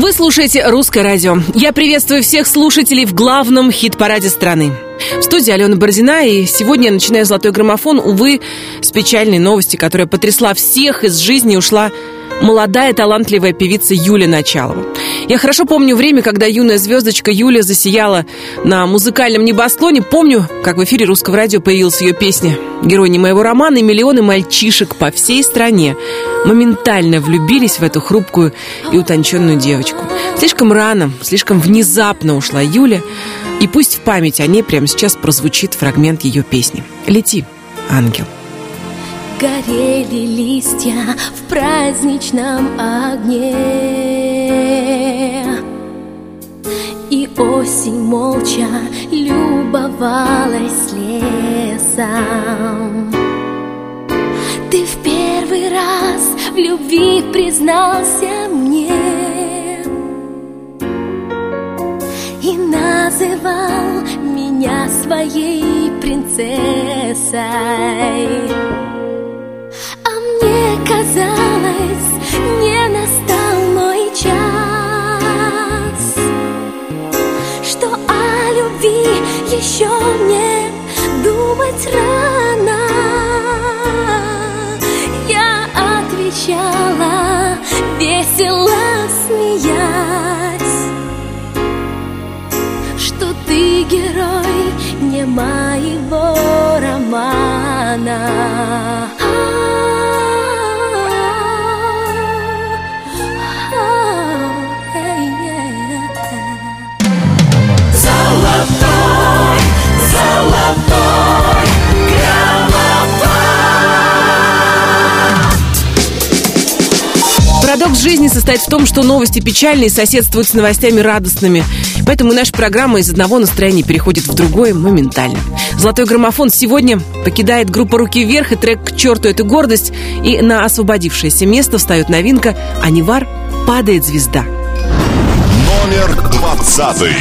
Вы слушаете «Русское радио». Я приветствую всех слушателей в главном хит-параде страны. В студии Алена Бородина, и сегодня я начинаю «Золотой граммофон», увы, с печальной новости, которая потрясла всех из жизни и ушла молодая талантливая певица Юля Началова. Я хорошо помню время, когда юная звездочка Юля засияла на музыкальном небосклоне. Помню, как в эфире русского радио появилась ее песня «Герой не моего романа» и миллионы мальчишек по всей стране моментально влюбились в эту хрупкую и утонченную девочку. Слишком рано, слишком внезапно ушла Юля, и пусть в память о ней прямо сейчас прозвучит фрагмент ее песни. «Лети, ангел». Горели листья в праздничном огне. И осень молча любовалась лесом. Ты в первый раз в любви признался мне И называл меня своей принцессой казалось, не настал мой час. Что о любви еще мне думать рано. Я отвечала, весело смеясь Что ты герой не моего романа Парадокс жизни состоит в том, что новости печальные соседствуют с новостями радостными. Поэтому наша программа из одного настроения переходит в другое моментально. «Золотой граммофон» сегодня покидает группа «Руки вверх» и трек «К черту эту гордость». И на освободившееся место встает новинка «Анивар. Падает звезда». Номер двадцатый.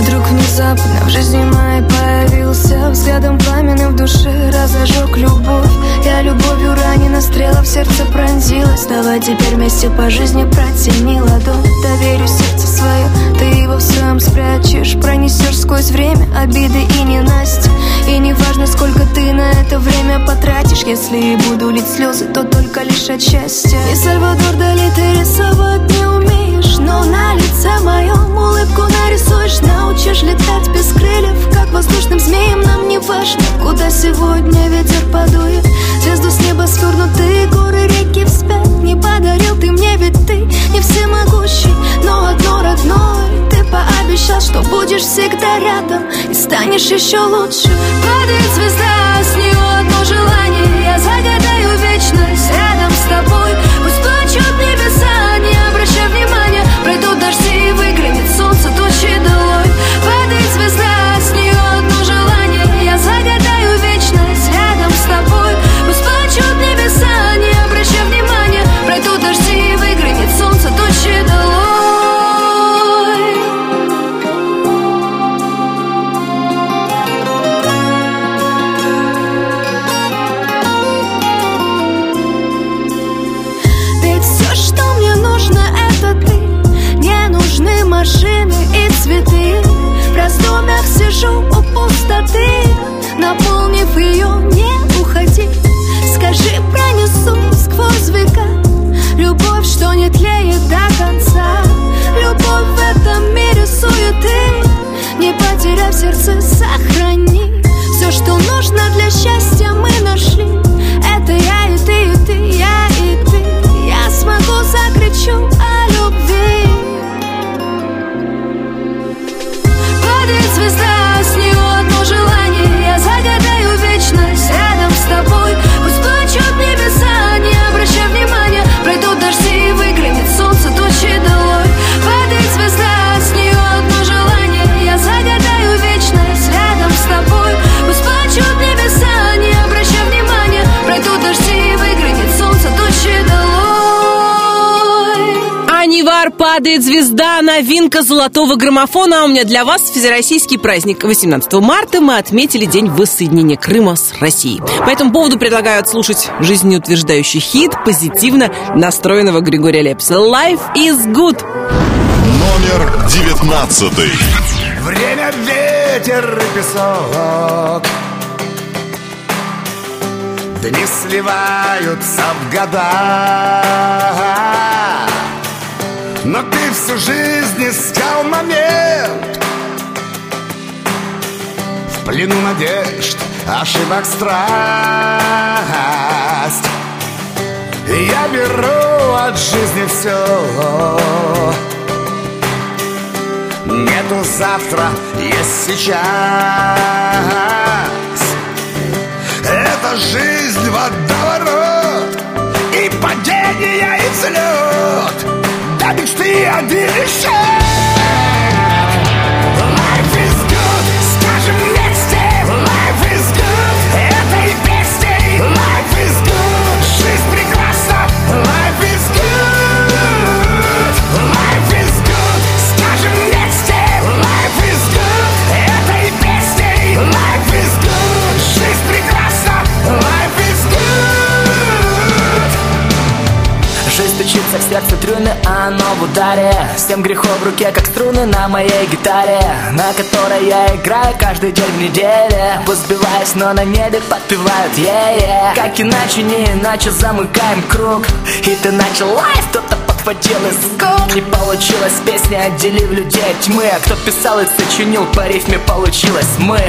Вдруг внезапно в жизни моей появился Взглядом пламенным в душе разожег любовь Я любовью ранена, стрела в сердце пронзилась. Давай теперь вместе по жизни протяни ладонь. Доверю сердце свое, ты его в своем спрячешь. Пронесешь сквозь время обиды и ненасти И не важно, сколько ты на это время потратишь. Если и буду лить слезы, то только лишь от счастья. И Сальвадор Дали ты рисовать не умеешь Но на лице моем улыбку нарисуешь. Научишь летать без крыльев Как воздушным змеем нам не важно Куда сегодня ветер подует. Звезду с неба свернутые горы, реки вспять Не подарил ты мне, ведь ты не всемогущий Но одно родное пообещал, что будешь всегда рядом И станешь еще лучше. Падает звезда, с нее одно желание. Я загадаю вечность рядом с тобой. Пусть плачут небеса, не обращай внимания. Пройдут дожди и выглянет солнце тучи машины и цветы. В раздумьях сижу у пустоты Наполнив ее, не уходи. Скажи, пронесу сквозь века Любовь, что не тлеет до конца. Любовь в этом мире суеты. Не потеряв сердце, сохрани. Все, что нужно для счастья, мы нашли. Это я и ты, и ты, я и ты. Я смогу, закричу падает звезда, новинка золотого граммофона. А у меня для вас всероссийский праздник. 18 марта мы отметили День воссоединения Крыма с Россией. По этому поводу предлагаю отслушать жизнеутверждающий хит позитивно настроенного Григория Лепса. Life is good. Номер девятнадцатый. Время, ветер и песок Дни сливаются в года но ты всю жизнь искал момент. В плену надежд, ошибок страсть. Я беру от жизни все Нету завтра, есть сейчас. Это жизнь водоворот И падение, и взлет мечты один еще Стучится в сердце трюны, а оно в ударе. Семь грехов в руке, как струны на моей гитаре На которой я играю каждый день в неделе. Возбиваюсь, но на небе подпевают yeah, yeah. Как иначе, не иначе замыкаем круг. И ты начал лайф, кто-то подхватил и скуп Не получилось песни, отделив людей от тьмы. А кто писал и сочинил, по рифме получилось мы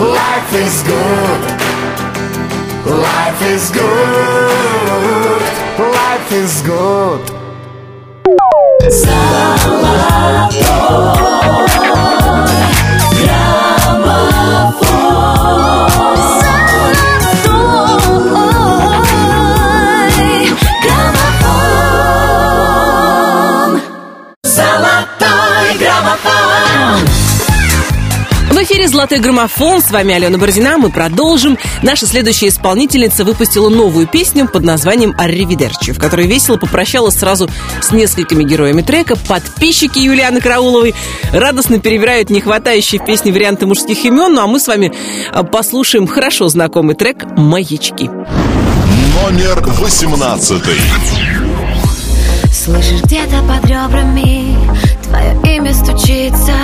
Life is good. Life is good. Life is good. «Золотой граммофон». С вами Алена Бородина. Мы продолжим. Наша следующая исполнительница выпустила новую песню под названием «Арривидерчи», в которой весело попрощалась сразу с несколькими героями трека. Подписчики Юлианы Карауловой радостно перебирают нехватающие в песне варианты мужских имен. Ну а мы с вами а, послушаем хорошо знакомый трек «Маячки». Номер восемнадцатый. Слышишь где-то под ребрами Твое имя стучится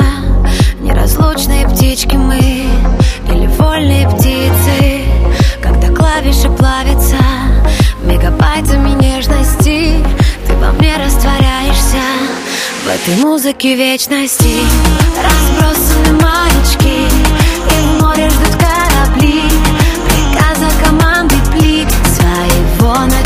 Неразлучные птички мы Или вольные птицы Когда клавиши плавятся Мегабайтами нежности Ты во мне растворяешься В этой музыке вечности. Разбросаны маячки И в море ждут корабли Приказа команды плит Своего начала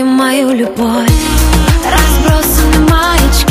мою любовь. Разбросаны маячки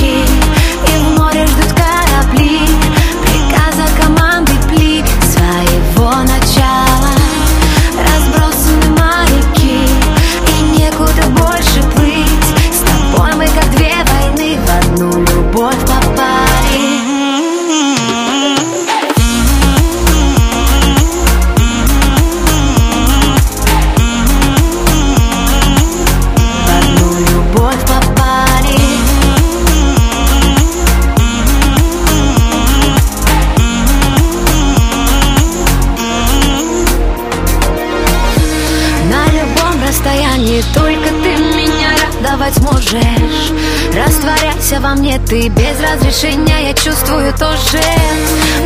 ты без разрешения Я чувствую тоже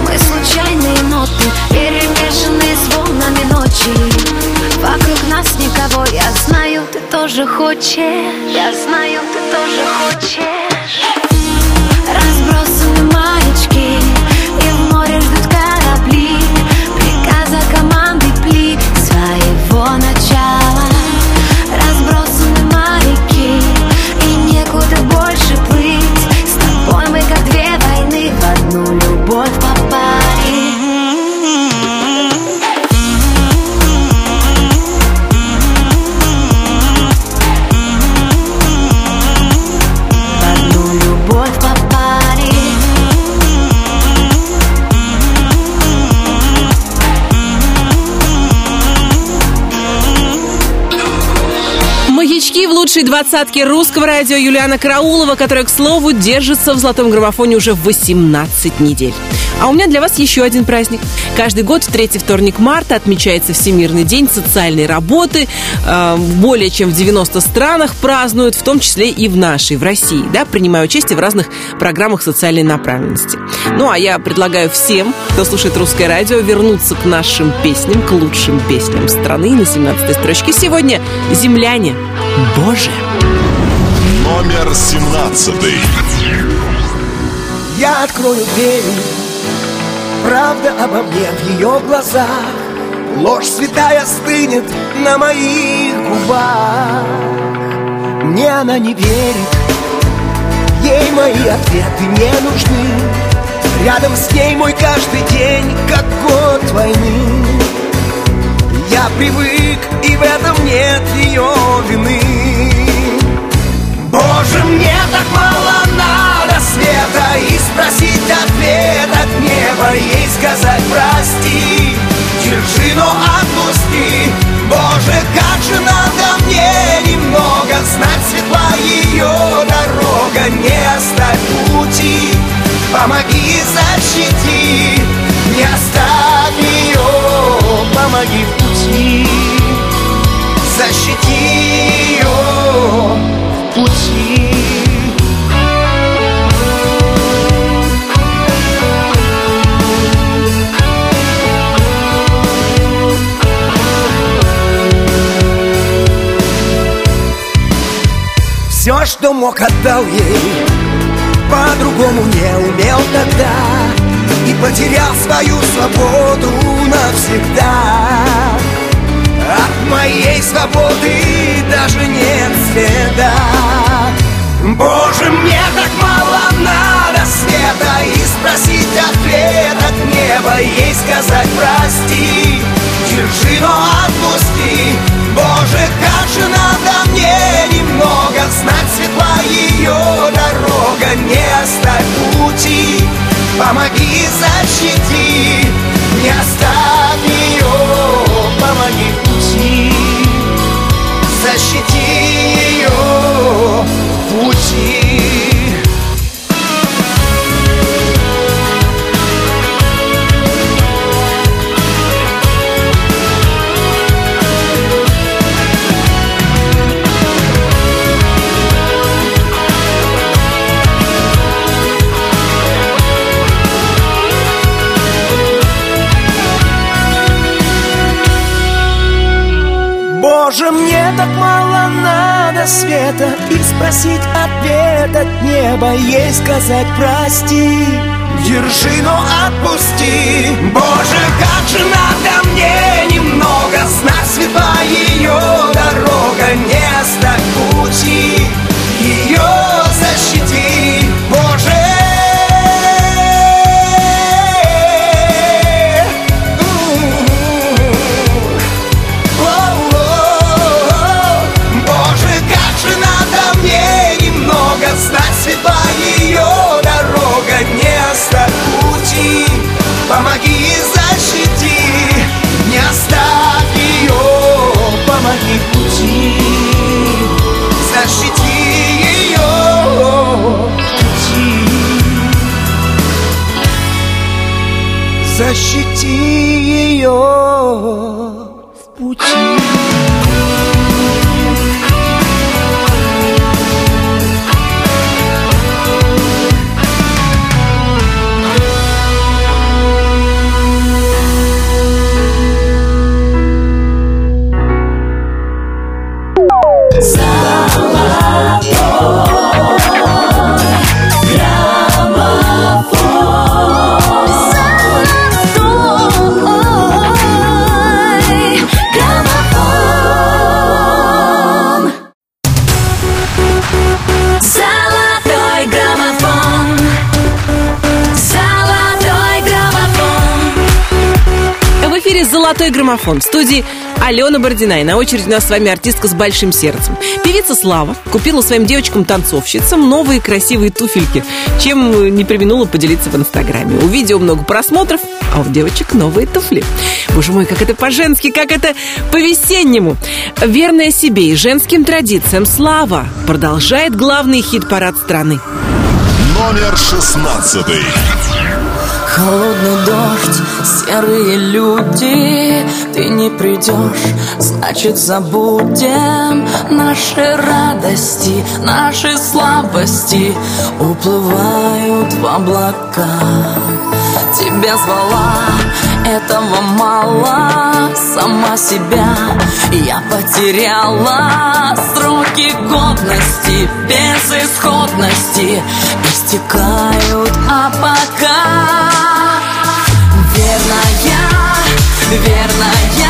Мы случайные ноты Перемешанные с волнами ночи. Вокруг нас никого Я знаю, ты тоже хочешь. Я знаю, лучшей двадцатке русского радио Юлиана Караулова, которая, к слову, держится в золотом граммофоне уже 18 недель. А у меня для вас еще один праздник. Каждый год в третий вторник марта отмечается Всемирный день социальной работы. Э, более чем в 90 странах празднуют, в том числе и в нашей, в России. Да, принимая участие в разных программах социальной направленности. Ну, а я предлагаю всем, кто слушает русское радио, вернуться к нашим песням, к лучшим песням страны. На 17 строчке сегодня «Земляне». Боже! Номер 17. Я открою двери Правда обо мне в ее глазах. Ложь святая стынет на моих губах. Мне она не верит. Ей мои ответы не нужны. Рядом с ней мой каждый день Как год войны Я привык, и в этом нет ее вины. Боже, мне так мало надо света И спросить ответ от неба Ей сказать прости Держи, но отпусти. Боже, как же надо мне немного Знать светла ее дорога Не оставь пути. Помоги, защити Не оставь ее Помоги. в пути. Защити ее в пути. Все, что мог, отдал ей. По-другому не умел тогда потерял свою свободу навсегда. От моей свободы даже нет следа. Боже, мне так мало надо света И спросить ответ от неба Ей сказать прости Держи, но отпусти Боже, как же надо мне немного Знать светла ее дорога Не оставь пути Помоги, защити Не оставь ее Помоги пути. Защити надо света И спросить ответ от неба Ей сказать прости Держи, но отпусти. Боже, как же надо мне немного Знать светла ее дорога оставь пути Ее защити Защити ее граммофон» в студии Алена Бородина. И на очереди у нас с вами артистка с большим сердцем. Певица Слава купила своим девочкам-танцовщицам новые красивые туфельки, чем не применула поделиться в Инстаграме. У видео много просмотров, а у девочек новые туфли. Боже мой, как это по-женски, как это по-весеннему. Верная себе и женским традициям Слава продолжает главный хит-парад страны. Номер шестнадцатый. Холодный дождь, серые люди Ты не придешь, значит забудем Наши радости, наши слабости. Уплывают в облака. Тебя звала, этого мало. Сама себя я потеряла. Сроки годности, безысходности Истекают, а пока Верная,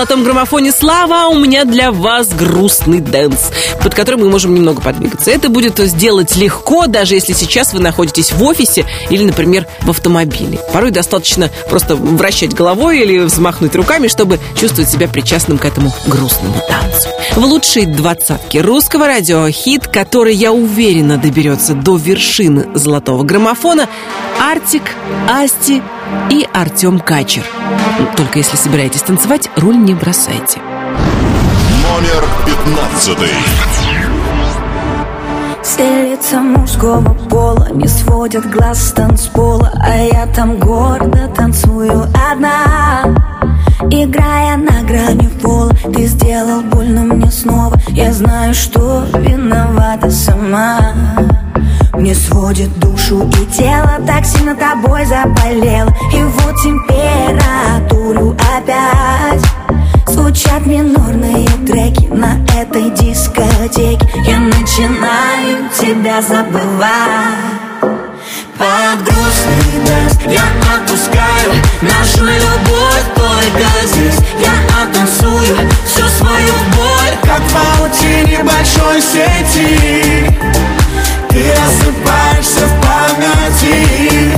золотом граммофоне Слава, а у меня для вас грустный dance, под которым мы можем немного подвигаться. Это будет сделать легко, даже если сейчас вы находитесь в офисе или, например, в автомобиле. Порой достаточно просто вращать головой или взмахнуть руками, чтобы чувствовать себя причастным к этому грустному танцу. В лучшей двадцатке русского радио хит, который, я уверена, доберется до вершины золотого граммофона, Артик, Асти и Артем Качер. Только если собираетесь танцевать, руль не бросайте. Номер пятнадцатый. Все лица мужского пола не сводят глаз с танцпола А я там гордо танцую одна Играя на грани пола Ты сделал больно мне снова Я знаю, что виновата сама Мне сводит душу и тело Так сильно тобой заболело И вот температуру опять Звучат минорные треки на этой дискотеке. Я начинаю тебя забывать. Под грустный дождь я отпускаю Нашу любовь только здесь. Я оттанцую всю свою боль Как в паутине большой сети Ты рассыпаешься в памяти.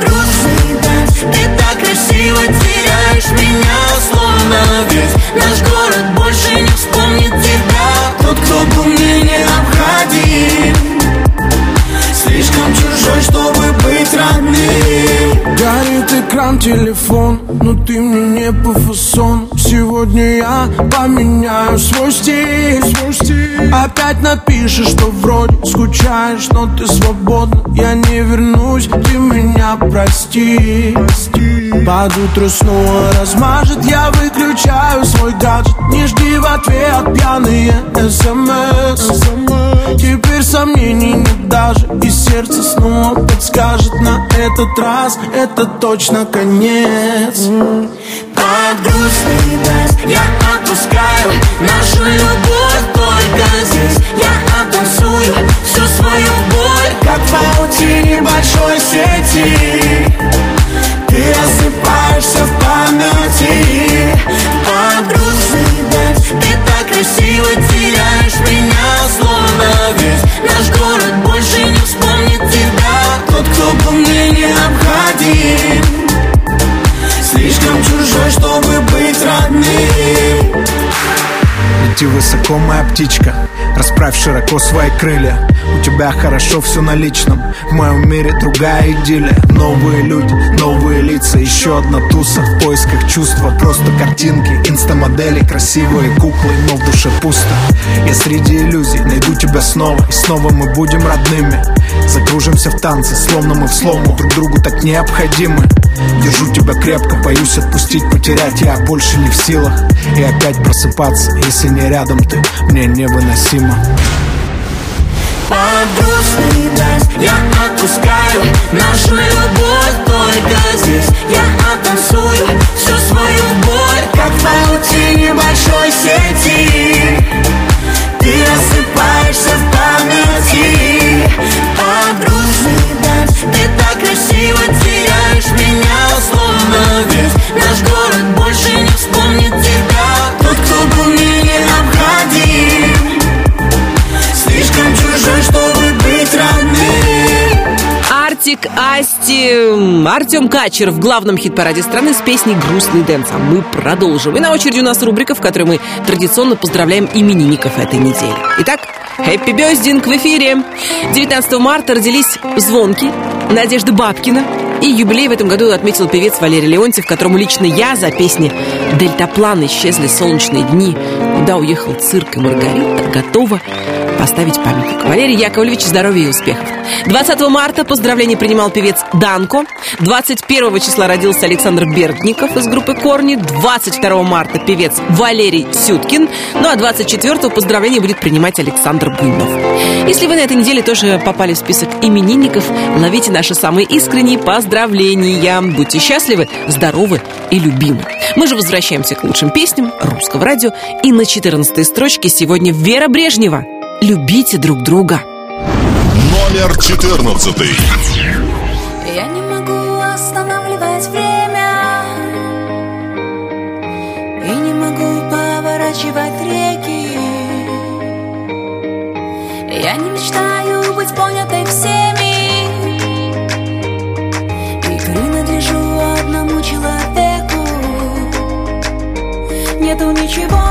Дождь Ты так красиво теряешь меня Словно весь наш город больше не вспомнит тебя. Тот, кто был мне необходим. Слишком чужой, чтобы быть родным Горит экран телефон, но ты мне не по фасону Сегодня я поменяю свой стиль, свой стиль. Опять напишешь, что вроде скучаешь, но ты свободна. Я не вернусь, ты меня прости, прости. Под утро снова размажет, я выключаю свой гаджет. Не жди в ответ пьяные смс Теперь сомнений нет даже И сердце снова подскажет на этот раз. Это точно конец. Под грустный дождь я отпускаю Нашу любовь только здесь. Я оттанцую всю свою боль Как в паутине большой сети. Ты рассыпаешься в памяти. Под грустный дождь Ты так красиво теряешь меня Словно наш город больше не вспомнит тебя. Тот, кто был мне необходим. Слишком чужой, чтобы быть родным. Лети высоко, моя птичка Расправь широко свои крылья. У тебя хорошо все на личном. В моем мире другая идиллия. Новые люди, новые лица. Еще одна туса в поисках чувства. Просто картинки, инстамодели Красивые куклы, но в душе пусто. Я среди иллюзий найду тебя снова. И снова мы будем родными. Закружимся в танце, словно мы в слому Друг другу так необходимы. Держу тебя крепко, боюсь отпустить, потерять. Я больше не в силах. И опять просыпаться, если не рядом ты. Мне невыносимо Под грустный дождь я отпускаю Нашу любовь только здесь Я оттанцую всю свою боль Как в паутине большой сети Ты рассыпаешься в памяти Под грустный дождь Ты так красиво теряешь меня Словно весь наш город больше не вспомнит тебя Тот, кто был мне необходим Артик, Асти, Артем Качер в главном хит-параде страны с песней «Грустный dance». А мы продолжим. И на очереди у нас рубрика, в которой мы традиционно поздравляем именинников этой недели. Итак, Хэппи Бездинг в эфире. 19 марта родились Звонки, Надежда Бабкина. И юбилей в этом году отметил певец Валерий Леонтьев, которому лично я за песни «Дельтаплан. Исчезли солнечные дни», «Куда уехал цирк и Маргарита» готова поставить памятник. Валерий Яковлевич, здоровья и успехов. 20 марта поздравления принимал певец Данко. 21 числа родился Александр Бергников из группы «Корни». 22 марта певец Валерий Сюткин. Ну а 24 поздравления будет принимать Александр Буйнов. Если вы на этой неделе тоже попали в список именинников, ловите наши самые искренние поздравления. Будьте счастливы, здоровы и любимы. Мы же возвращаемся к лучшим песням русского радио. И на 14 строчке сегодня Вера Брежнева. Любите друг друга. Номер 14. Я не могу останавливать время И не могу поворачивать реки Я не мечтаю быть понятой всеми И принадлежу одному человеку Нету ничего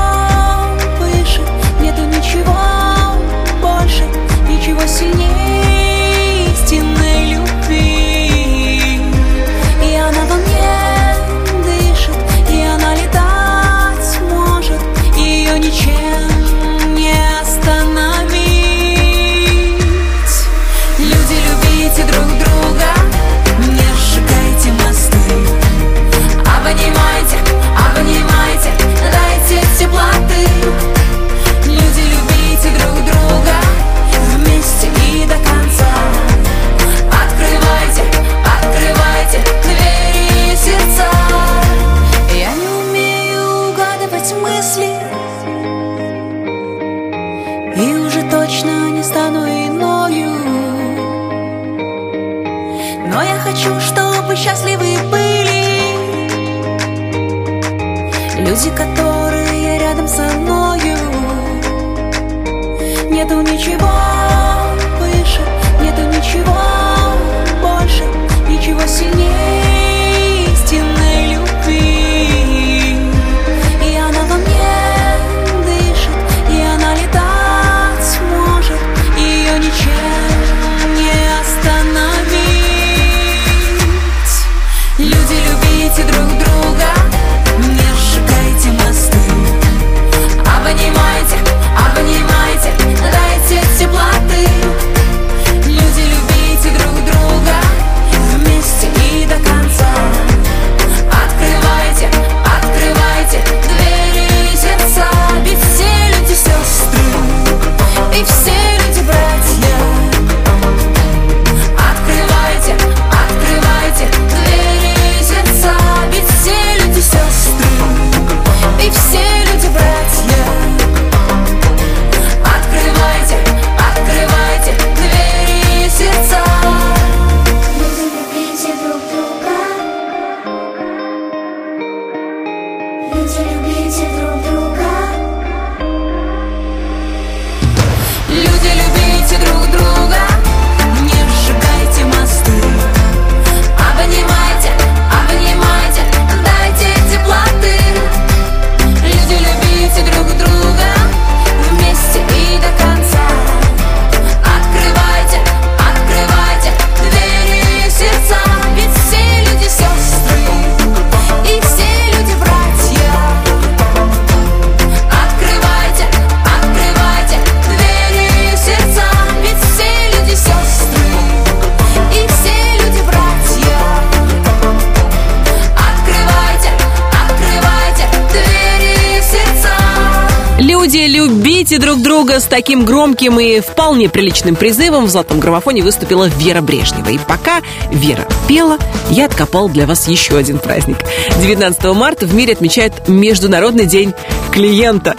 «Любите друг друга» с таким громким и вполне приличным призывом в «Золотом граммофоне» выступила Вера Брежнева. И пока Вера пела, я откопал для вас еще один праздник. 19 марта в мире отмечают Международный день клиента.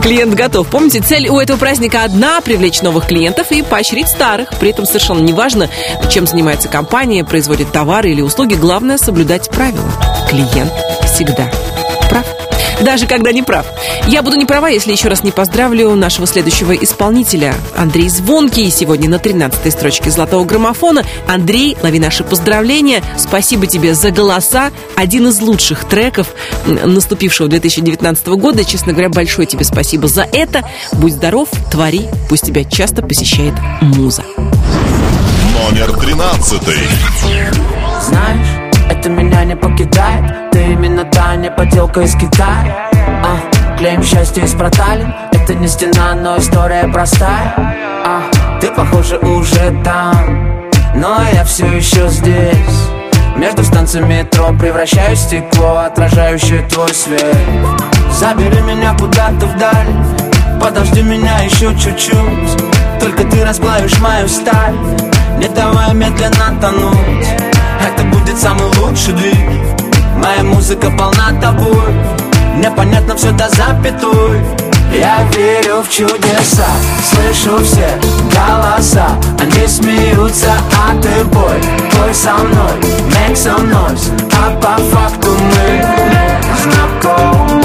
Клиент готов. Помните, цель у этого праздника одна – привлечь новых клиентов и поощрить старых. При этом совершенно неважно, чем занимается компания, производит товары или услуги. Главное – соблюдать правила. Клиент всегда прав даже когда не прав. Я буду не права, если еще раз не поздравлю нашего следующего исполнителя. Андрей Звонкий сегодня на 13-й строчке «Золотого граммофона». Андрей, лови наши поздравления. Спасибо тебе за голоса. Один из лучших треков наступившего 2019 года. Честно говоря, большое тебе спасибо за это. Будь здоров, твори, пусть тебя часто посещает муза. Номер 13 Знаешь, это меня не покидает. Ты именно та не поделка из Китая. А, Клеим счастье из проталин. Это не стена, но история простая. А, Ты, похоже, уже там. Но я все еще здесь. Между станциями метро превращаю стекло, отражающее твой свет. Забери меня куда-то вдаль, подожди меня еще чуть-чуть. Только ты расплавишь мою сталь, не давай медленно тонуть будет самый лучший двиг Моя музыка полна тобой. Непонятно все до запятой. Я верю в чудеса, слышу все голоса. Они смеются, а ты бой, бой со мной. Make some noise, а по факту мы знакомы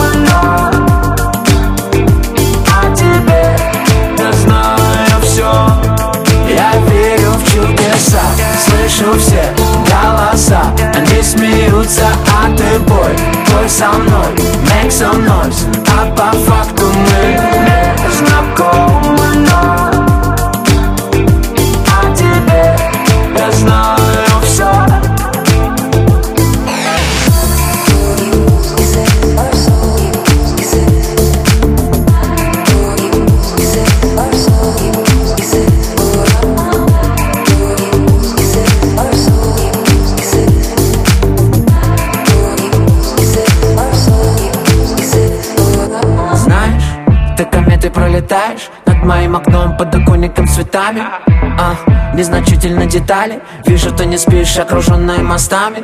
Незначительно детали. Вижу, ты не спишь, окруженная мостами.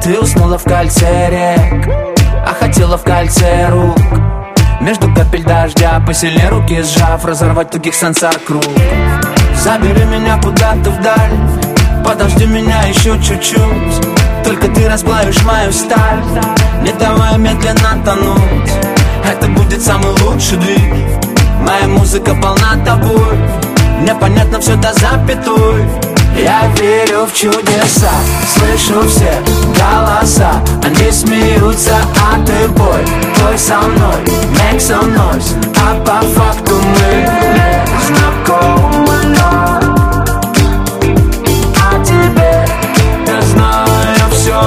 Ты уснула в кольце рек А хотела в кольце рук. Между капель дождя Посильнее руки сжав Разорвать тугих сансар круг. Забери меня куда-то вдаль Подожди меня еще чуть-чуть. Только ты расплавишь мою сталь Не давай медленно тонуть. Это будет самый лучший двиг. Моя музыка полна тобой Непонятно все до запятой. Я верю в чудеса Слышу все голоса. Они смеются, а ты бой. Бой со мной, make some noise. А по факту мы знакомы А тебе я знаю все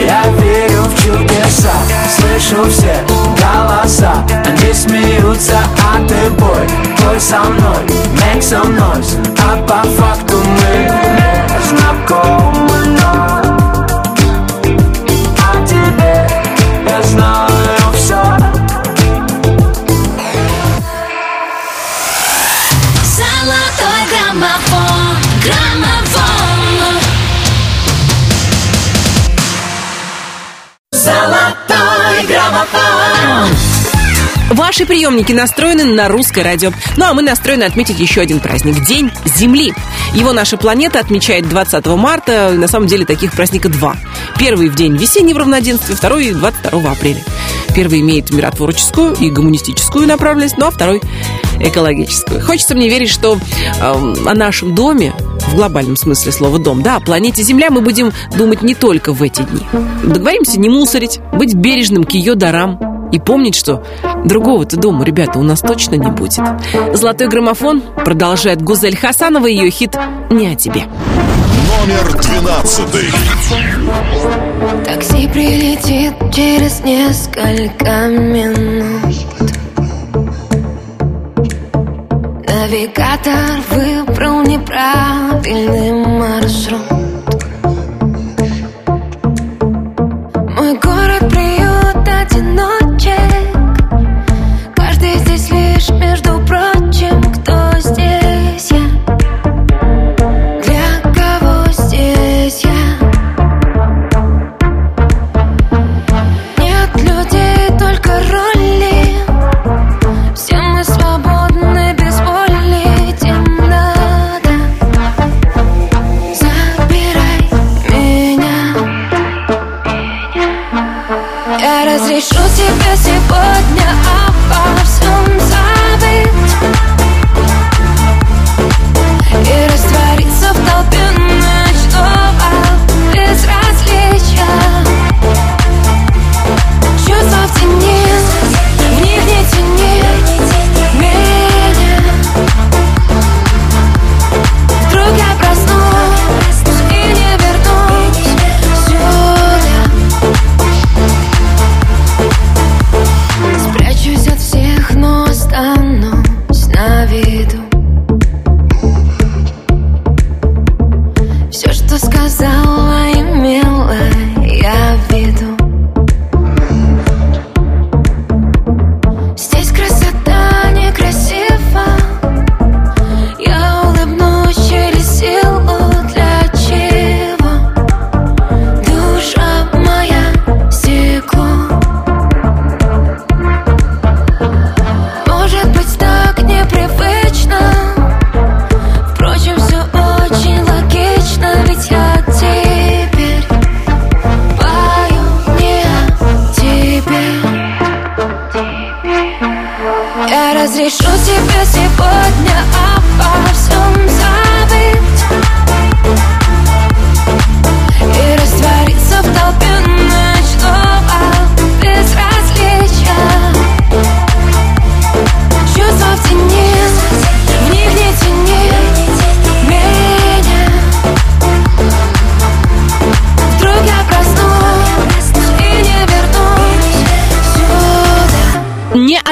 Я верю в чудеса Слышу все голоса. Они смеются, а ты бой. Бой со мной, make some noise. А по факту мы знакомы Ваши приемники настроены на русское радио. Ну а мы настроены отметить еще один праздник – День Земли. Его наша планета отмечает 20 марта. На самом деле таких праздников два. Первый в день весеннего равноденствия, второй 22 апреля. Первый имеет миротворческую и гуманистическую направленность, ну а второй экологическую. Хочется мне верить, что э, о нашем доме, в глобальном смысле слова «дом», да, о планете Земля мы будем думать не только в эти дни. Договоримся не мусорить, быть бережным к ее дарам, и помнить, что другого-то дома, ребята, у нас точно не будет. Золотой граммофон продолжает Гузель Хасанова и ее хит «Не о тебе». Номер 12 Такси прилетит через несколько минут Навигатор выбрал неправильный маршрут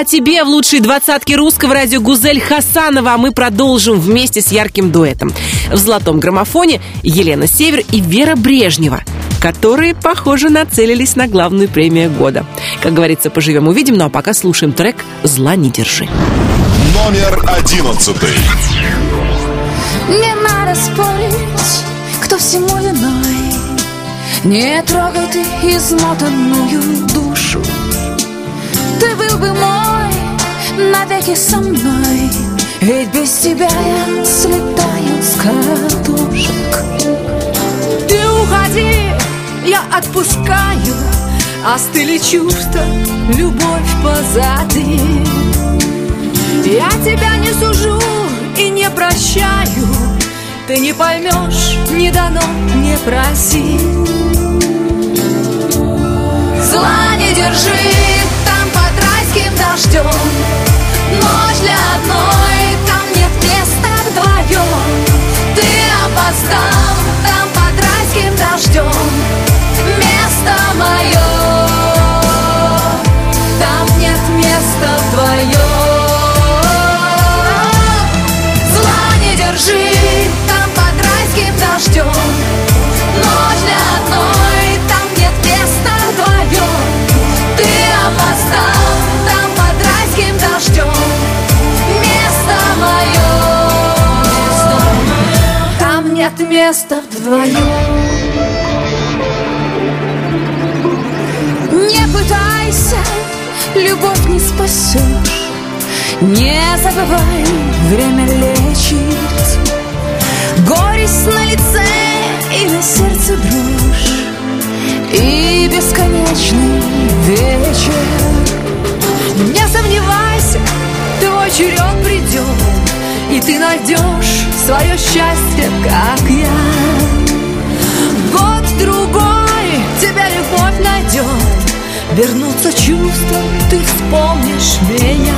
тебе в лучшей двадцатке русского радио Гузель Хасанова, а мы продолжим вместе с ярким дуэтом. В золотом граммофоне Елена Север и Вера Брежнева которые, похоже, нацелились на главную премию года. Как говорится, поживем увидим, ну а пока слушаем трек «Зла не держи». Номер одиннадцатый. Не надо спорить, кто всему виной Не трогай ты измотанную душу Ты был бы мой навеки со мной. Ведь без тебя я слетаю с катушек. Ты уходи, я отпускаю. Остыли чувства, любовь позади. Я тебя не сужу и не прощаю. Ты не поймешь, не дано, не проси Зла не держи дождем. Ночь для одной, там нет места вдвоем. Ты опоздал там под райским дождем. Место мое нет места вдвоем. Не пытайся, любовь не спасешь. Не забывай, время лечит. Горесть на лице и на сердце дрожь. И бесконечный вечер И ты найдешь свое счастье, как я. Год-другой тебя любовь найдет Вернутся чувства, ты вспомнишь меня.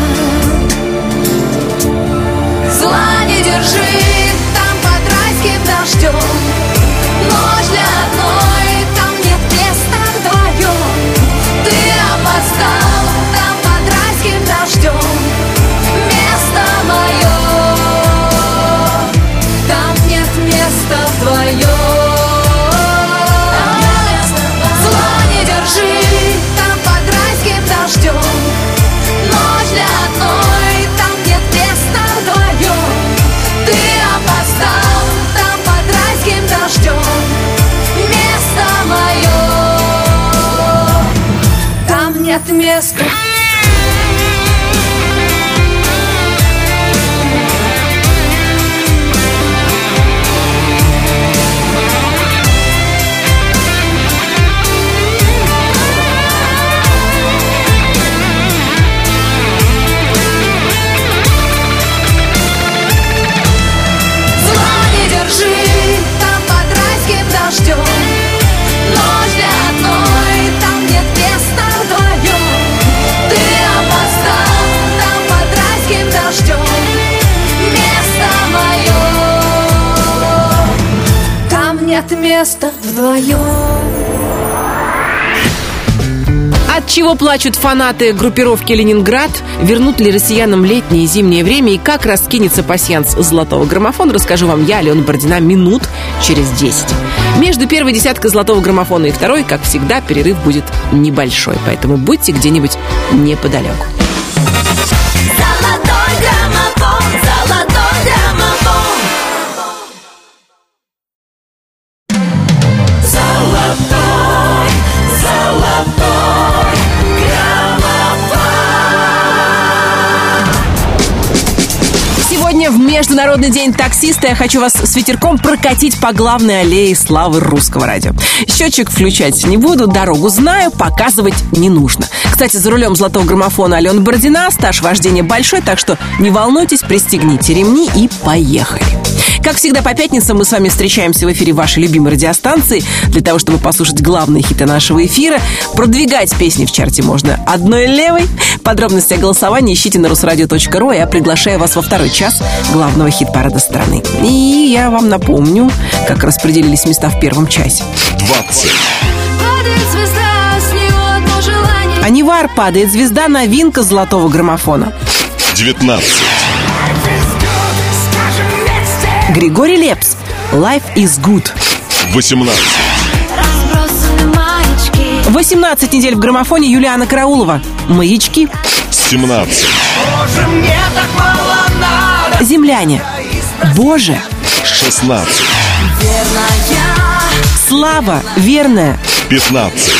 Зла не держи там под райским дождем Там места вдвоем. От чего плачут фанаты группировки «Ленинград», вернут ли россиянам летнее и зимнее время и как раскинется пасьянс золотого граммофона, расскажу вам я, Алена Бородина, минут через 10. Между первой десяткой золотого граммофона и второй, как всегда, перерыв будет небольшой, поэтому будьте где-нибудь неподалеку. В Международный день таксиста я хочу вас с ветерком прокатить по главной аллее славы русского радио. Счетчик включать не буду, дорогу знаю, показывать не нужно. Кстати, за рулем золотого граммофона Алена Бородина, стаж вождения большой, так что не волнуйтесь, пристегните ремни и поехали. Как всегда, по пятницам мы с вами встречаемся в эфире вашей любимой радиостанции для того, чтобы послушать главные хиты нашего эфира. Продвигать песни в чарте можно одной левой. Подробности о голосовании ищите на русрадио.ру. Я приглашаю вас во второй час главного хит-парада страны. И я вам напомню, как распределились места в первом часе. 20. Падает звезда, с него одно желание. Анивар падает звезда новинка золотого граммофона. 19. Григорий Лепс Life is good. 18. Разбросаны маячки. 18 недель в граммофоне Юлиана Караулова. Маячки. 17. Боже, мне так мало Земляне. Боже. 16. Слава. Верная. 15.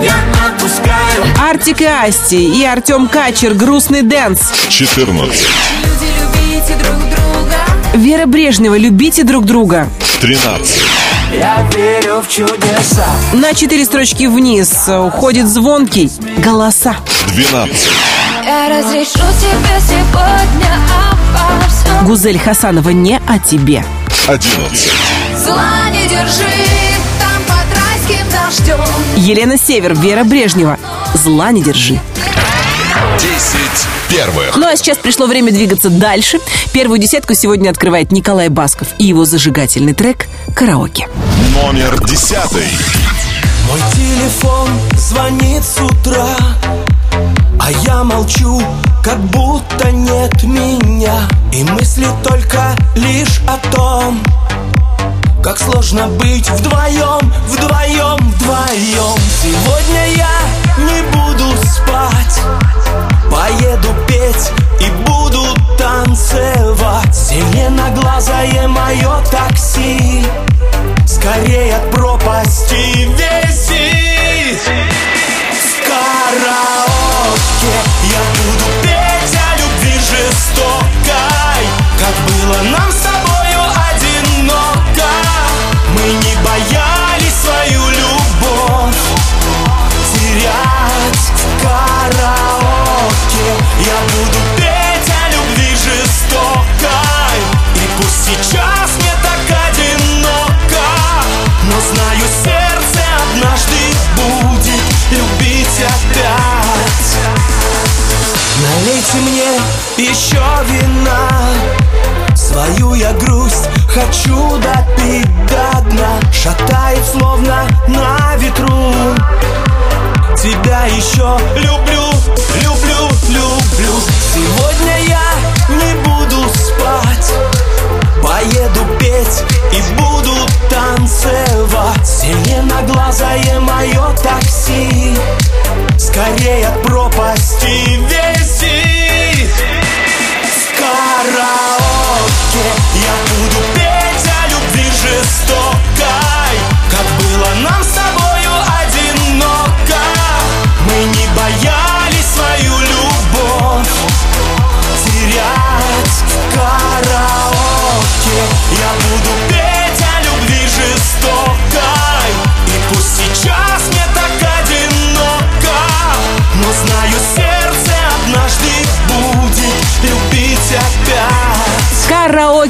Я отпускаю Артик и Асти и Артем Качер «Грустный dance». 14. Люди, любите друг друга. Вера Брежнева «Любите друг друга». 13. Я верю в чудеса На четыре строчки вниз уходит звонкий «Голоса». 12. Я разрешу тебе сегодня обо всем. Гузель Хасанова «Не о тебе». 11. Зла не держи, там под райским дождем. Елена Север, Вера Брежнева «Зла не держи». 10 первых. Ну а сейчас пришло время двигаться дальше. Первую десятку сегодня открывает Николай Басков и его зажигательный трек «Караоке». Номер 10. Мой телефон звонит с утра А я молчу, как будто нет меня И мысли только лишь о том Как сложно быть вдвоем, вдвоем, вдвоем. Сегодня я не буду спать Поеду петь и буду танцевать. Зеленоглазое мое такси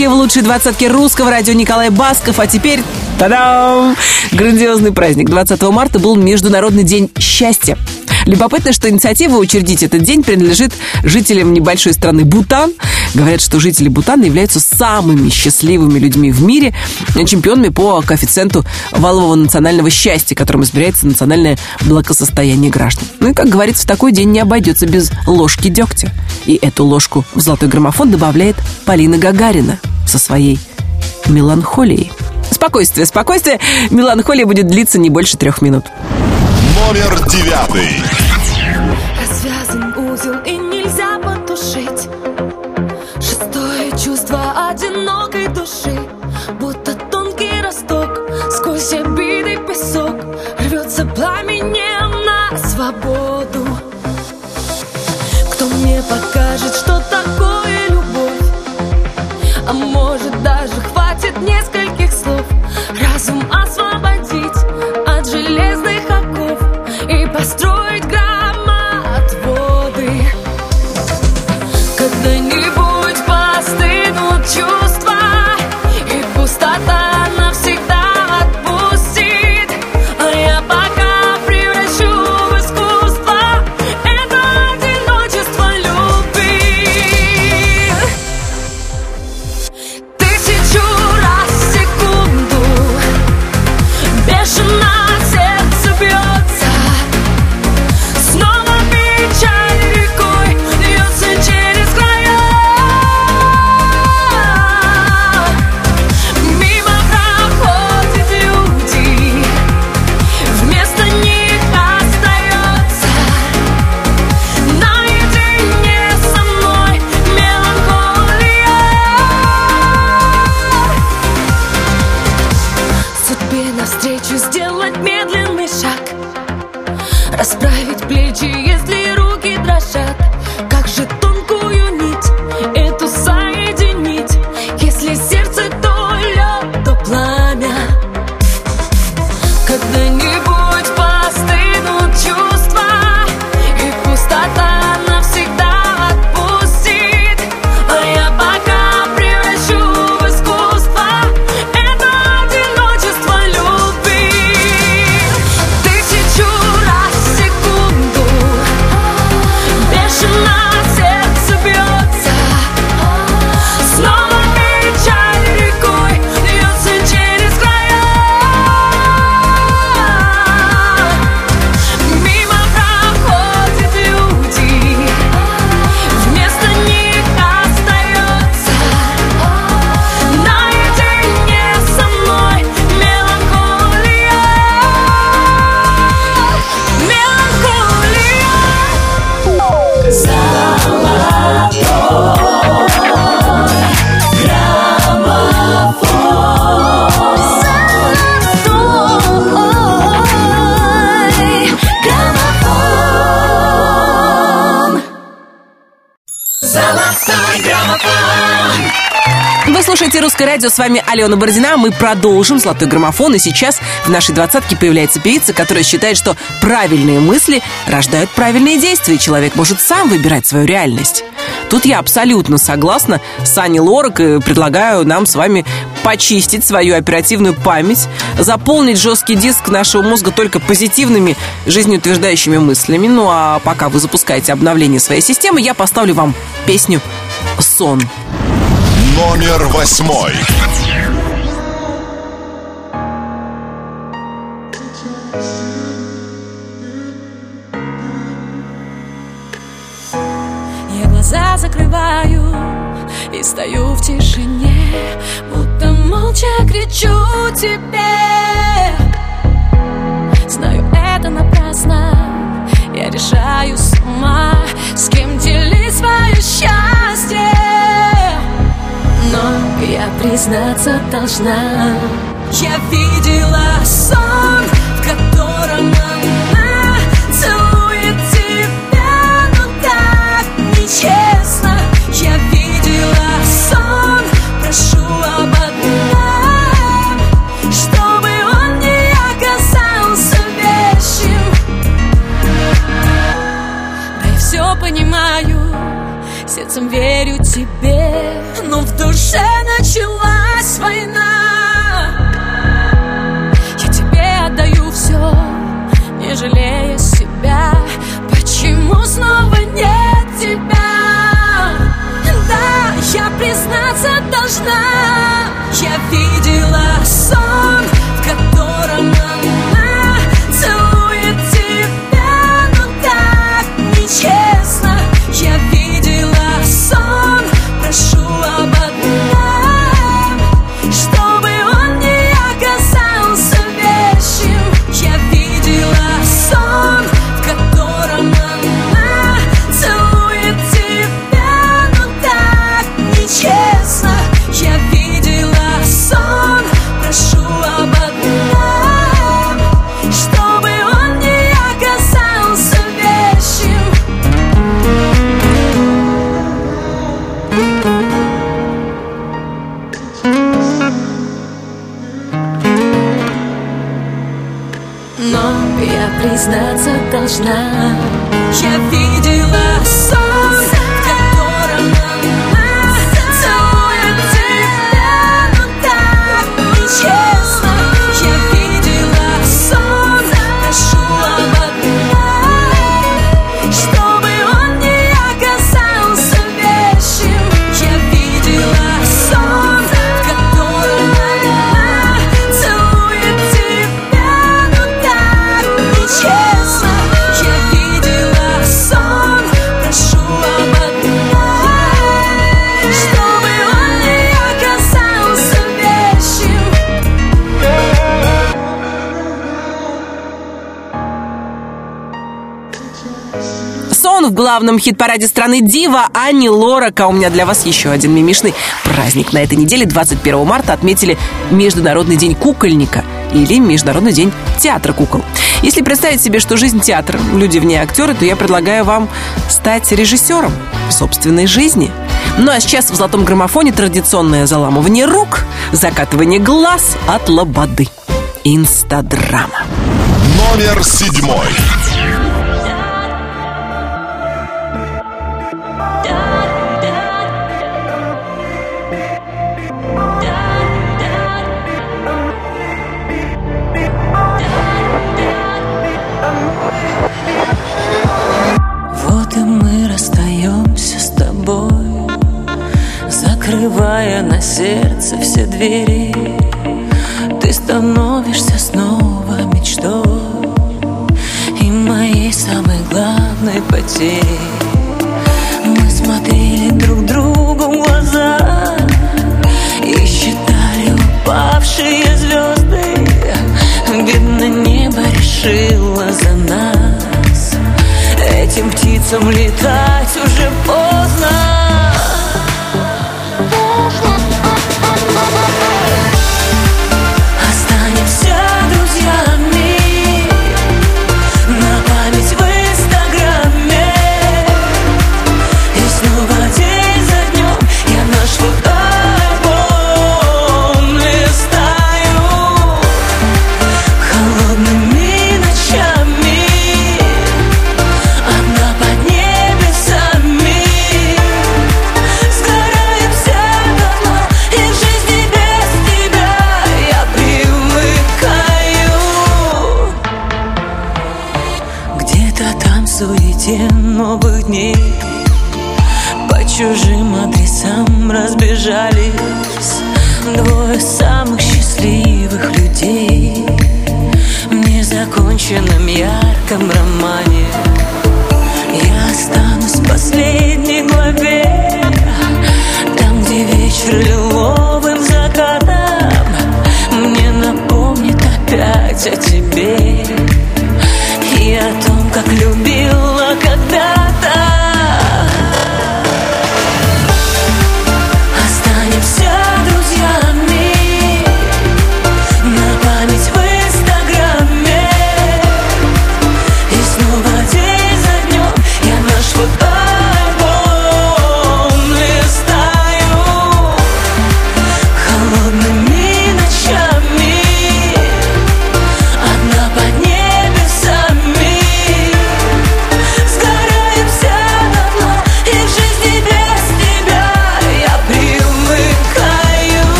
Караоке в лучшей двадцатке русского радио Николай Басков. А теперь, та-дам! Грандиозный праздник. 20 марта был Международный день счастья. Любопытно, что инициатива учредить этот день принадлежит жителям небольшой страны Бутан. Говорят, что жители Бутана являются самыми счастливыми людьми в мире, чемпионами по коэффициенту валового национального счастья, которым избирается национальное благосостояние граждан. Ну и, как говорится, в такой день не обойдется без ложки дегтя. И эту ложку в золотой граммофон добавляет Полина Гагарина со своей меланхолией. Спокойствие, спокойствие. Меланхолия будет длиться не больше трех минут. Номер девятый. Развязан узел и «Русское радио», с вами Алена Бородина. Мы продолжим «Золотой граммофон». И сейчас в нашей двадцатке появляется певица, которая считает, что правильные мысли рождают правильные действия, и человек может сам выбирать свою реальность. Тут я абсолютно согласна с Аней Лорак и предлагаю нам с вами почистить свою оперативную память, заполнить жесткий диск нашего мозга только позитивными, жизнеутверждающими мыслями. Ну а пока вы запускаете обновление своей системы, я поставлю вам песню «Сон». Номер восьмой. Я глаза закрываю и стою в тишине, будто молча кричу тебе. Знаю, это напрасно, я решаю сама, я признаться должна, я видела сон, в котором она целует тебя, но так нечестно. Я видела сон, прошу об одном, чтобы он не оказался вещим. Да я все понимаю, сердцем верю тебе, но в душе началась война. Я тебе отдаю все, не жалея себя. Почему снова нет тебя? Да, я признаться должна. главном хит-параде страны Дива Ани Лорак. А у меня для вас еще один мимишный праздник. На этой неделе, 21 марта, отметили Международный день кукольника или Международный день театра кукол. Если представить себе, что жизнь театра, люди в ней актеры, то я предлагаю вам стать режиссером собственной жизни. Ну а сейчас в «Золотом граммофоне» традиционное заламывание рук, закатывание глаз от лободы. Инстадрама. Номер седьмой. решила за нас. Этим птицам летать уже поздно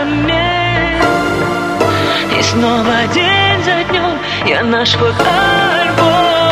замен И снова день за днем я наш фотоальбом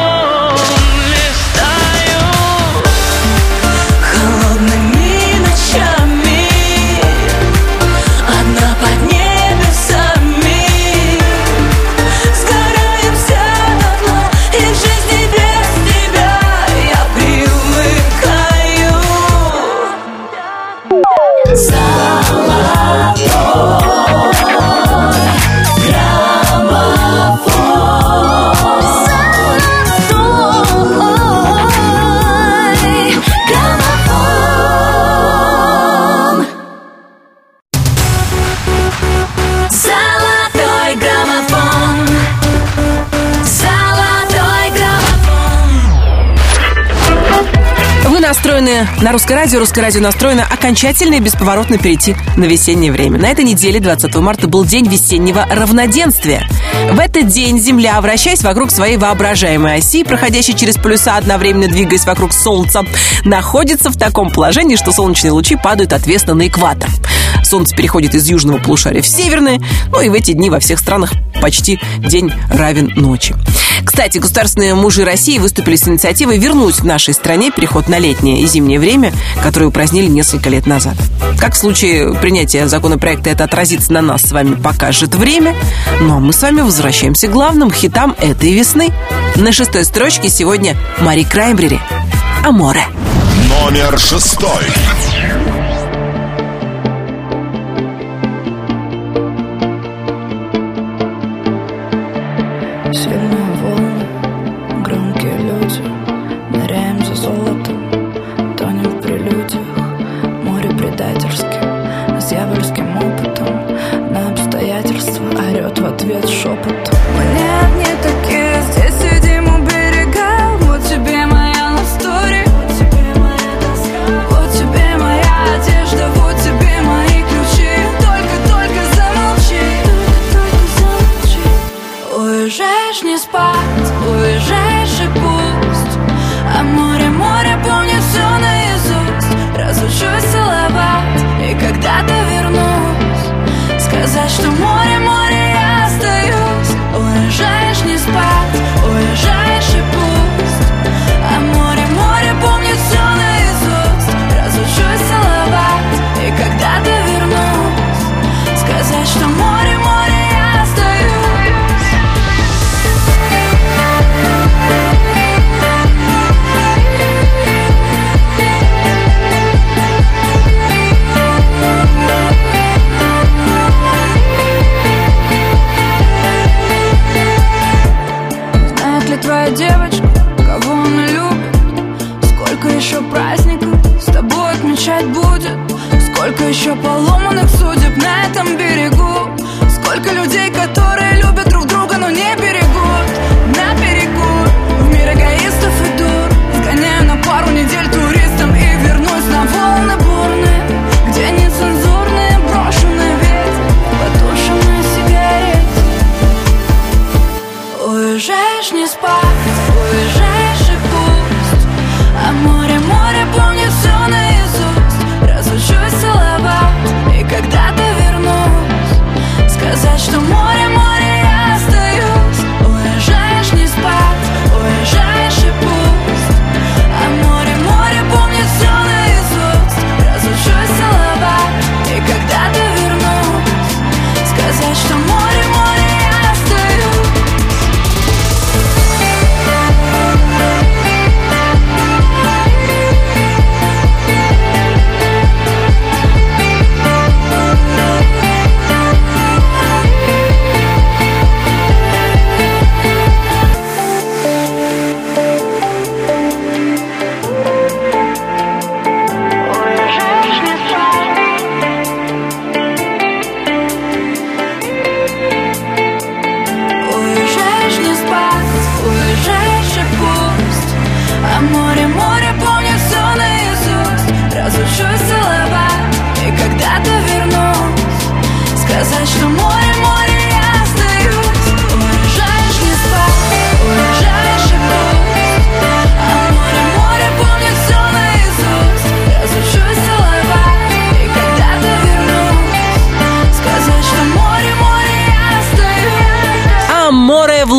на Русское радио, Русское радио настроено окончательно и бесповоротно перейти на весеннее время. На этой неделе, 20 марта, был день весеннего равноденствия. В этот день Земля, вращаясь вокруг своей воображаемой оси, проходящей через полюса, одновременно двигаясь вокруг Солнца, находится в таком положении, что солнечные лучи падают ответственно на экватор. Солнце переходит из южного полушария в северное, ну и в эти дни во всех странах почти день равен ночи. Кстати, государственные мужи России выступили с инициативой вернуть в нашей стране переход на летнее и зимнее время, которое упразднили несколько лет назад. Как в случае принятия законопроекта это отразится на нас с вами, покажет время. Ну а мы с вами возвращаемся к главным хитам этой весны. На шестой строчке сегодня Мари Краймбрери «Аморе». Номер шестой.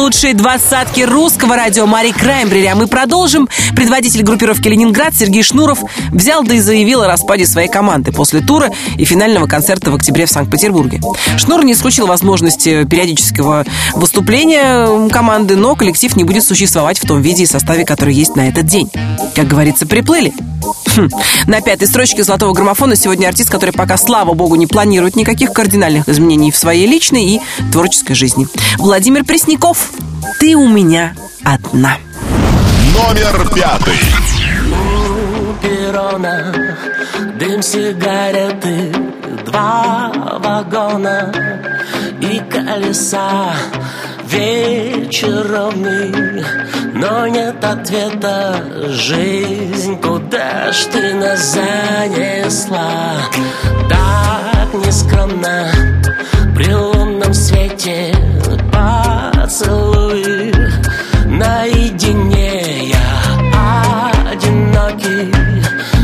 Лучшей двадцатке русского радио Мари Краймбрери. А мы продолжим. Предводитель группировки «Ленинград» Сергей Шнуров взял да и заявил о распаде своей команды после тура и финального концерта в октябре в Санкт-Петербурге. Шнур не исключил возможности периодического выступления команды, но коллектив не будет существовать в том виде и составе, который есть на этот день. Как говорится, приплыли. Хм. На пятой строчке «Золотого граммофона» сегодня артист, который пока, слава богу, не планирует никаких кардинальных изменений в своей личной и творческой жизни. Владимир Пресняков «Ты у меня одна». Номер пятый. У перрона дым сигареты, два вагона и колеса Вечер ровный, но нет ответа Жизнь, куда ж ты нас занесла? Так нескромно при лунном свете поцелуй Наедине я одинокий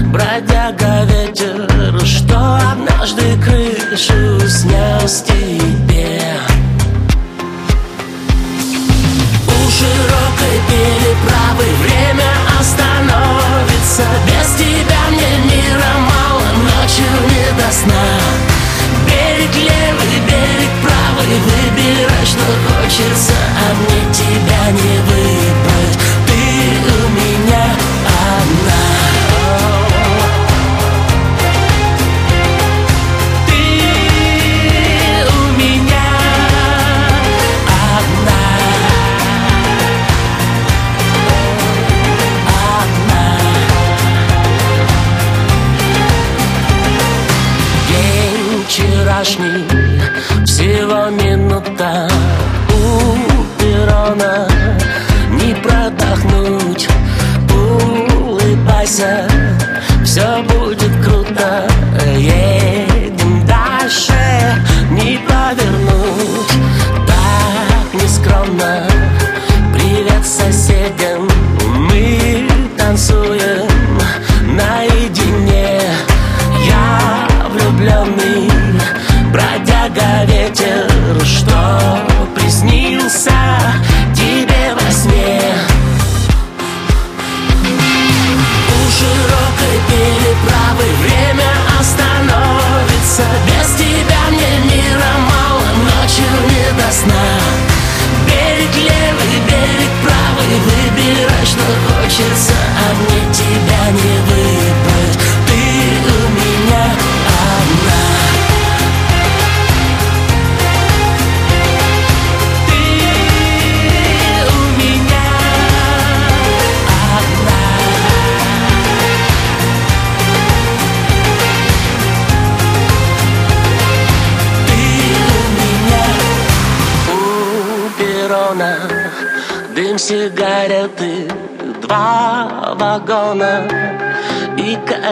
Бродяга ветер, что однажды крышу снес тебе. У широкой переправы время остановится. Без тебя мне мира мало, ночью не до сна. Берег левый, берег правый, выбирай, что хочется А мне тебя не выбрать, улыбайся, все будет круто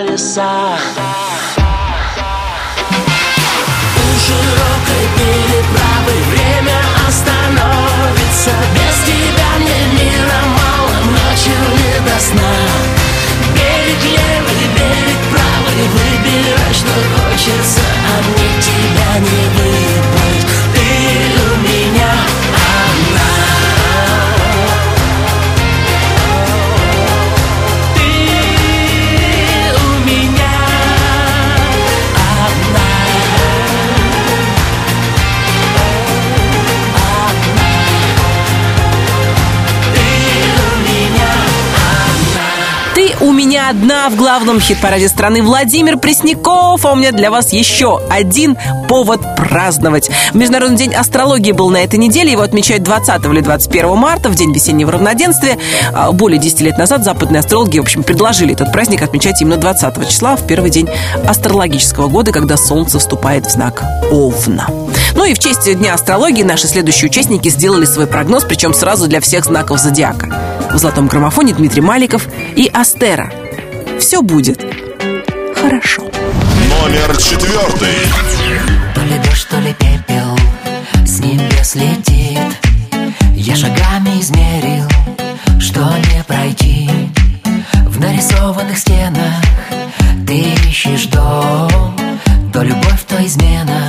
колеса. У широкой переправы время остановится. Без тебя мне мира мало, ночью не до сна. Берег левый, берег правый, выбирай, что хочется А мне тебя не выбрать, Меня одна в главном хит-параде страны Владимир Пресняков. А у меня для вас еще один повод праздновать. Международный день астрологии был на этой неделе. Его отмечают 20 или 21 марта, в день весеннего равноденствия. А, Более 10 лет назад западные астрологи, в общем, предложили этот праздник отмечать именно 20 числа, в первый день астрологического года, когда Солнце вступает в знак Овна. Ну и в честь Дня астрологии наши следующие участники сделали свой прогноз, причем сразу для всех знаков зодиака. В золотом граммофоне Дмитрий Маликов и Астера. Все будет хорошо. Номер четвертый. То ли дождь, то ли пепел с небес летит Я шагами измерил, что не пройти В нарисованных стенах ты ищешь дом То любовь, то измена,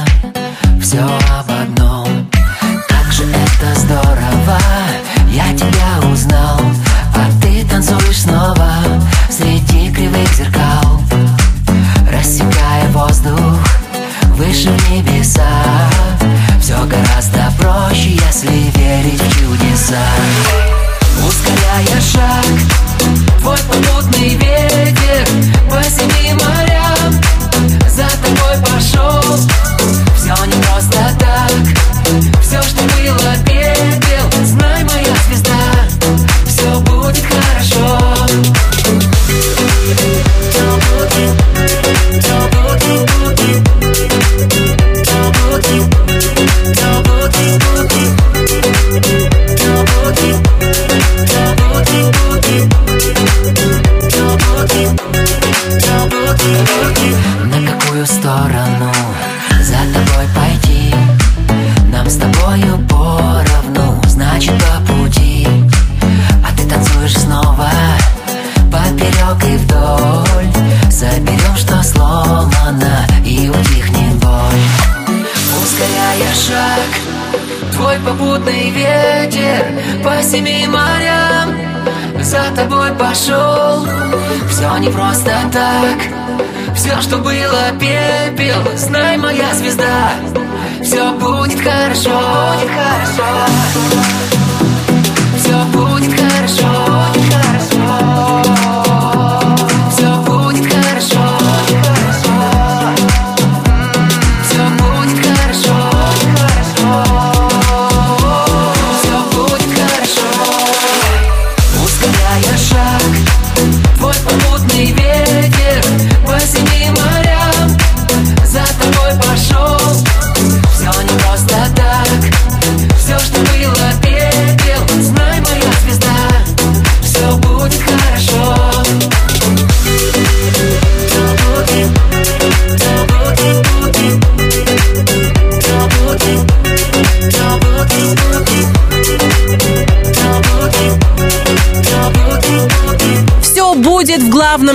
хорошо, будет хорошо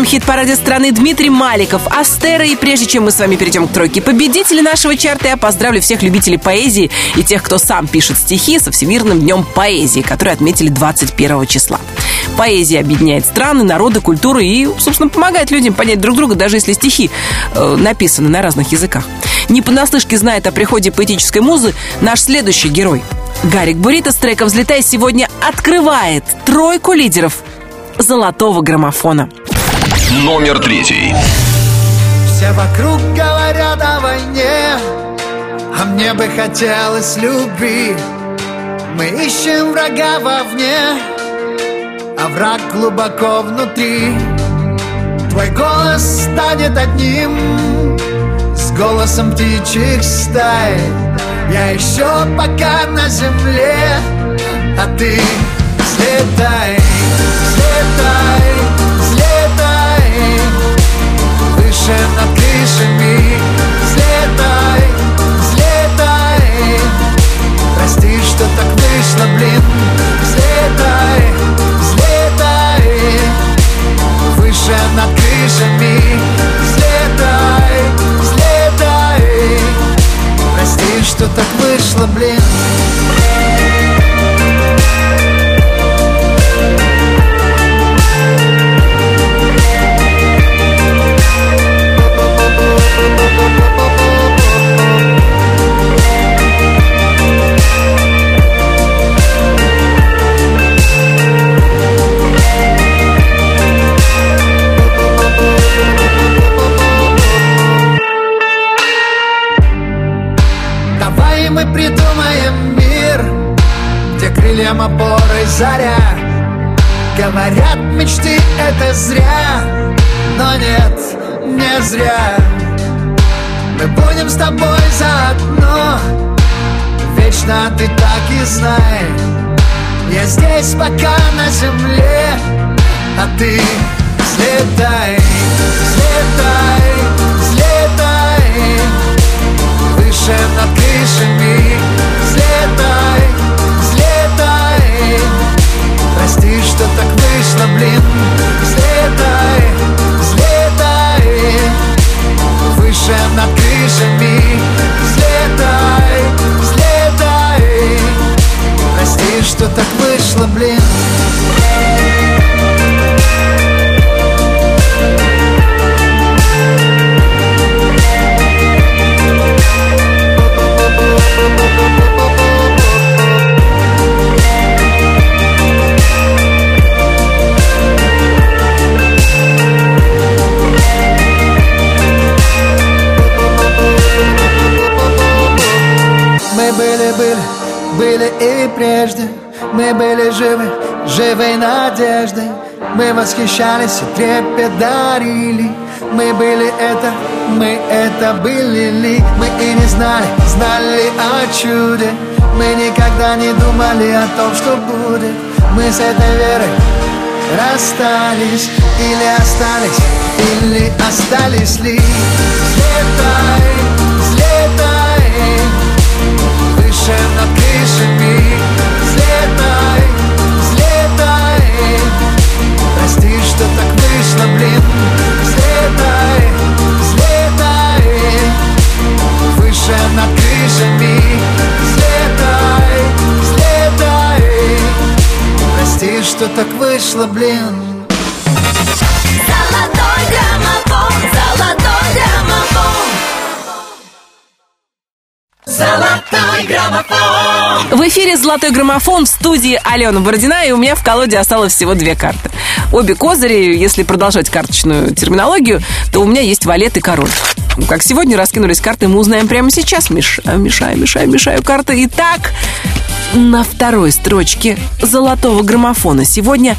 хит-параде страны Дмитрий Маликов, Астера. И прежде чем мы с вами перейдем к тройке победителей нашего чарта, я поздравлю всех любителей поэзии и тех, кто сам пишет стихи со Всемирным днем поэзии, который отметили 21 числа. Поэзия объединяет страны, народы, культуры и, собственно, помогает людям понять друг друга, даже если стихи э, написаны на разных языках. Не понаслышке знает о приходе поэтической музы наш следующий герой. Гарик Бурита с треком «Взлетай» сегодня открывает тройку лидеров золотого граммофона. Номер третий. Все вокруг говорят о войне А мне бы хотелось любви. Мы ищем врага вовне А враг глубоко внутри. Твой голос станет одним С голосом птичьих стай. Я еще пока на земле А ты взлетай, взлетай, над крышами Взлетай, взлетай. Прости, что так вышло, блин. Взлетай, взлетай. Выше над крышами Взлетай, взлетай. Прости, что так вышло, блин Где крыльям опорой заря. Говорят, мечты это зря. Но нет, не зря. Мы будем с тобой заодно. Вечно ты так и знай. Я здесь пока на земле А ты взлетай, взлетай, взлетай. Выше над крышами взлетай вышло, блин Взлетай, взлетай. Выше над крышами Взлетай, взлетай. Прости, что так вышло, блин прежде. Мы были живы, живой надеждой. Мы восхищались и трепет дарили. Мы были это, мы это были. Ли Мы и не знали, знали о чуде. Мы никогда не думали о том, что будет. Мы с этой верой расстались Или остались, или остались ли. Взлетай, взлетай Выше над крышами страшно, блин. Взлетай, взлетай. Выше над крышами. Взлетай, взлетай. Прости, что так вышло, блин. Золотой граммофон, золотой граммофон. Золотой граммофон. В эфире «Золотой граммофон» в студии Алена Бородина, и у меня в колоде осталось всего две карты. Обе козыри, если продолжать карточную терминологию, то у меня есть валет и король. Как сегодня раскинулись карты, мы узнаем прямо сейчас. Мешаю, мешаю, мешаю, мешаю карты. Итак, на второй строчке «Золотого граммофона» сегодня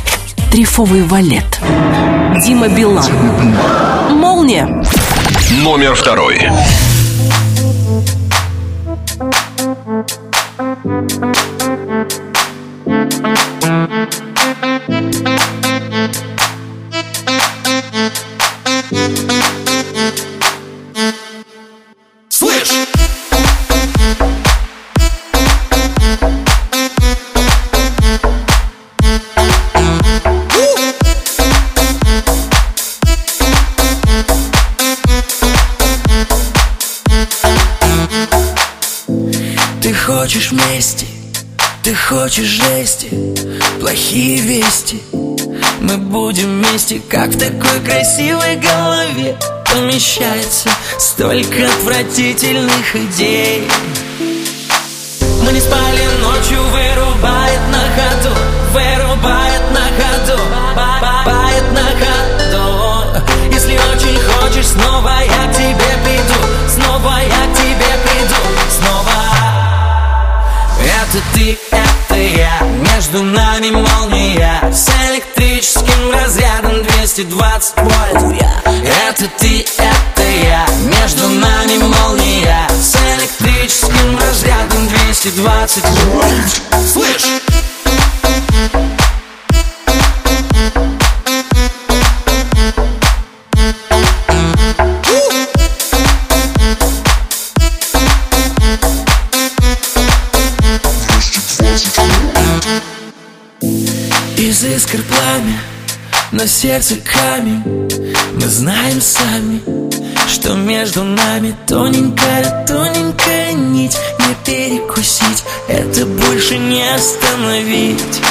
трифовый валет. Дима Билан. Молния. Номер второй. Столько отвратительных идей. Мы не спали ночью, вырубает на ходу Вырубает на ходу, бает на ходу. Если очень хочешь, снова я к тебе приду Снова я к тебе приду, снова. Это ты, это я Между нами молния С электрическим разрядом 220 вольт. Это ты, это 220 вольт. Слышь! Из искр пламя На сердце камень. Мы знаем сами Что между нами тоненькая, тоненькая нить Перекусить Это больше не остановить.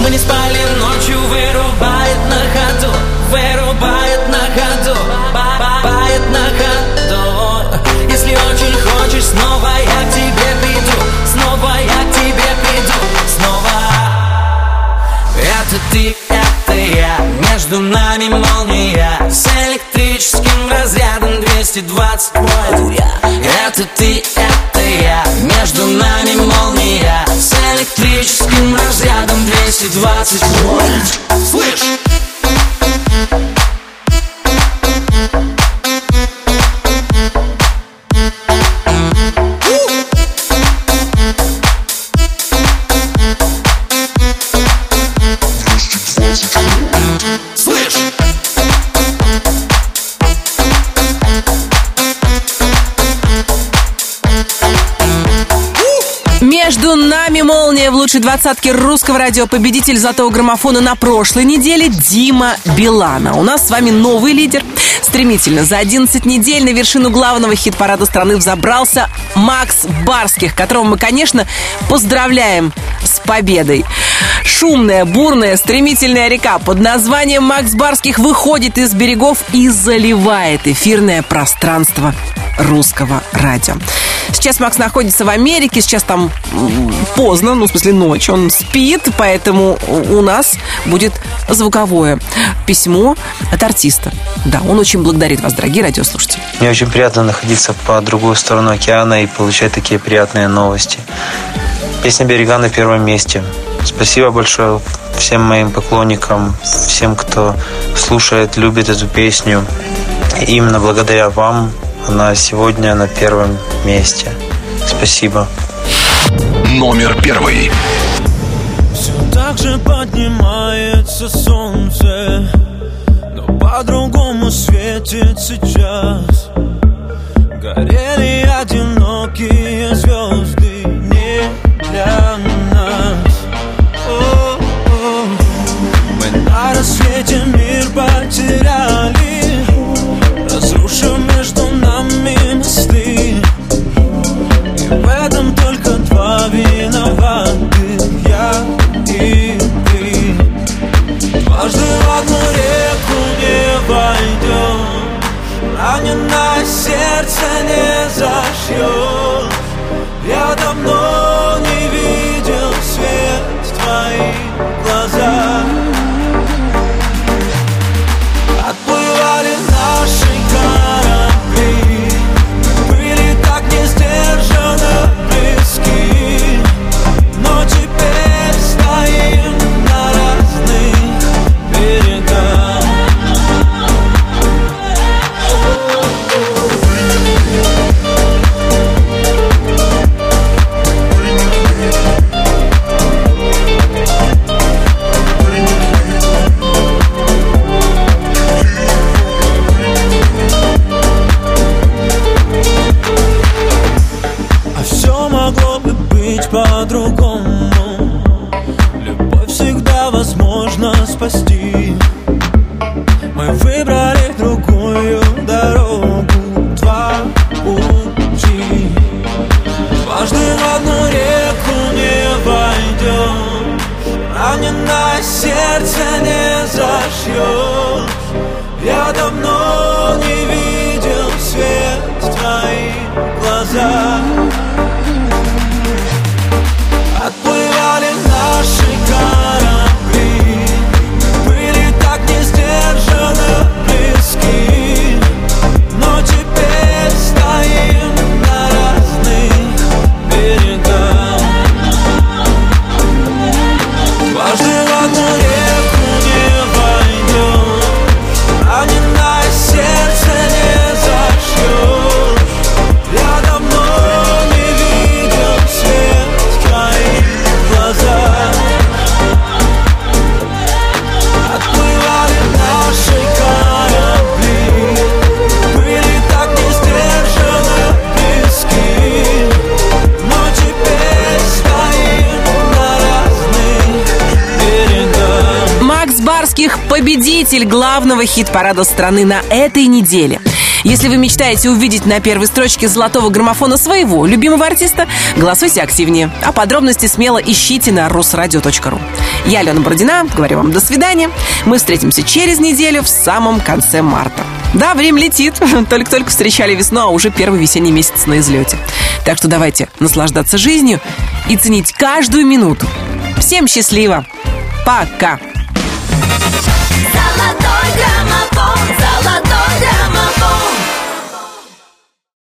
Мы не спали ночью Вырубает на ходу Вырубает на ходу Бает на ходу. Если очень хочешь Снова я к тебе приду Снова я к тебе приду Снова. Это ты, это я Между нами молния С электрическим разрядом 220 вольт Это ты, это я Между нами молния С электрическим разрядом 220 вольт Слышь! Двадцатке русского радио. Победитель золотого граммофона на прошлой неделе Дима Билана. У нас с вами новый лидер. Стремительно за 11 недель на вершину главного хит-парада страны взобрался Макс Барских, которого мы, конечно, поздравляем с победой. Шумная, бурная, стремительная река под названием Макс Барских выходит из берегов и заливает эфирное пространство русского радио. Сейчас Макс находится в Америке, сейчас там поздно, ну, в смысле, ночь. Он спит, поэтому у нас будет звуковое письмо от артиста. Да, он очень благодарит вас, дорогие радиослушатели. Мне очень приятно находиться по другую сторону океана и получать такие приятные новости. Песня «Берега» на первом месте. Спасибо большое всем моим поклонникам, всем, кто слушает, любит эту песню. Именно благодаря вам она сегодня на первом месте. Спасибо. Номер первый. Все так же поднимается солнце Но по-другому светит сейчас Горели одинокие звезды не для нас О-о. Мы на рассвете мир потеряли сердце не зашьет главного хит-парада страны на этой неделе. Если вы мечтаете увидеть на первой строчке золотого граммофона своего любимого артиста, голосуйте активнее. А подробности смело ищите на русрадио.ру. Я, Алена Бородина, говорю вам до свидания. Мы встретимся через неделю в самом конце марта. Да, время летит. Только-только встречали весну, а уже первый весенний месяц на излете. Так что давайте наслаждаться жизнью и ценить каждую минуту. Всем счастливо! Пока!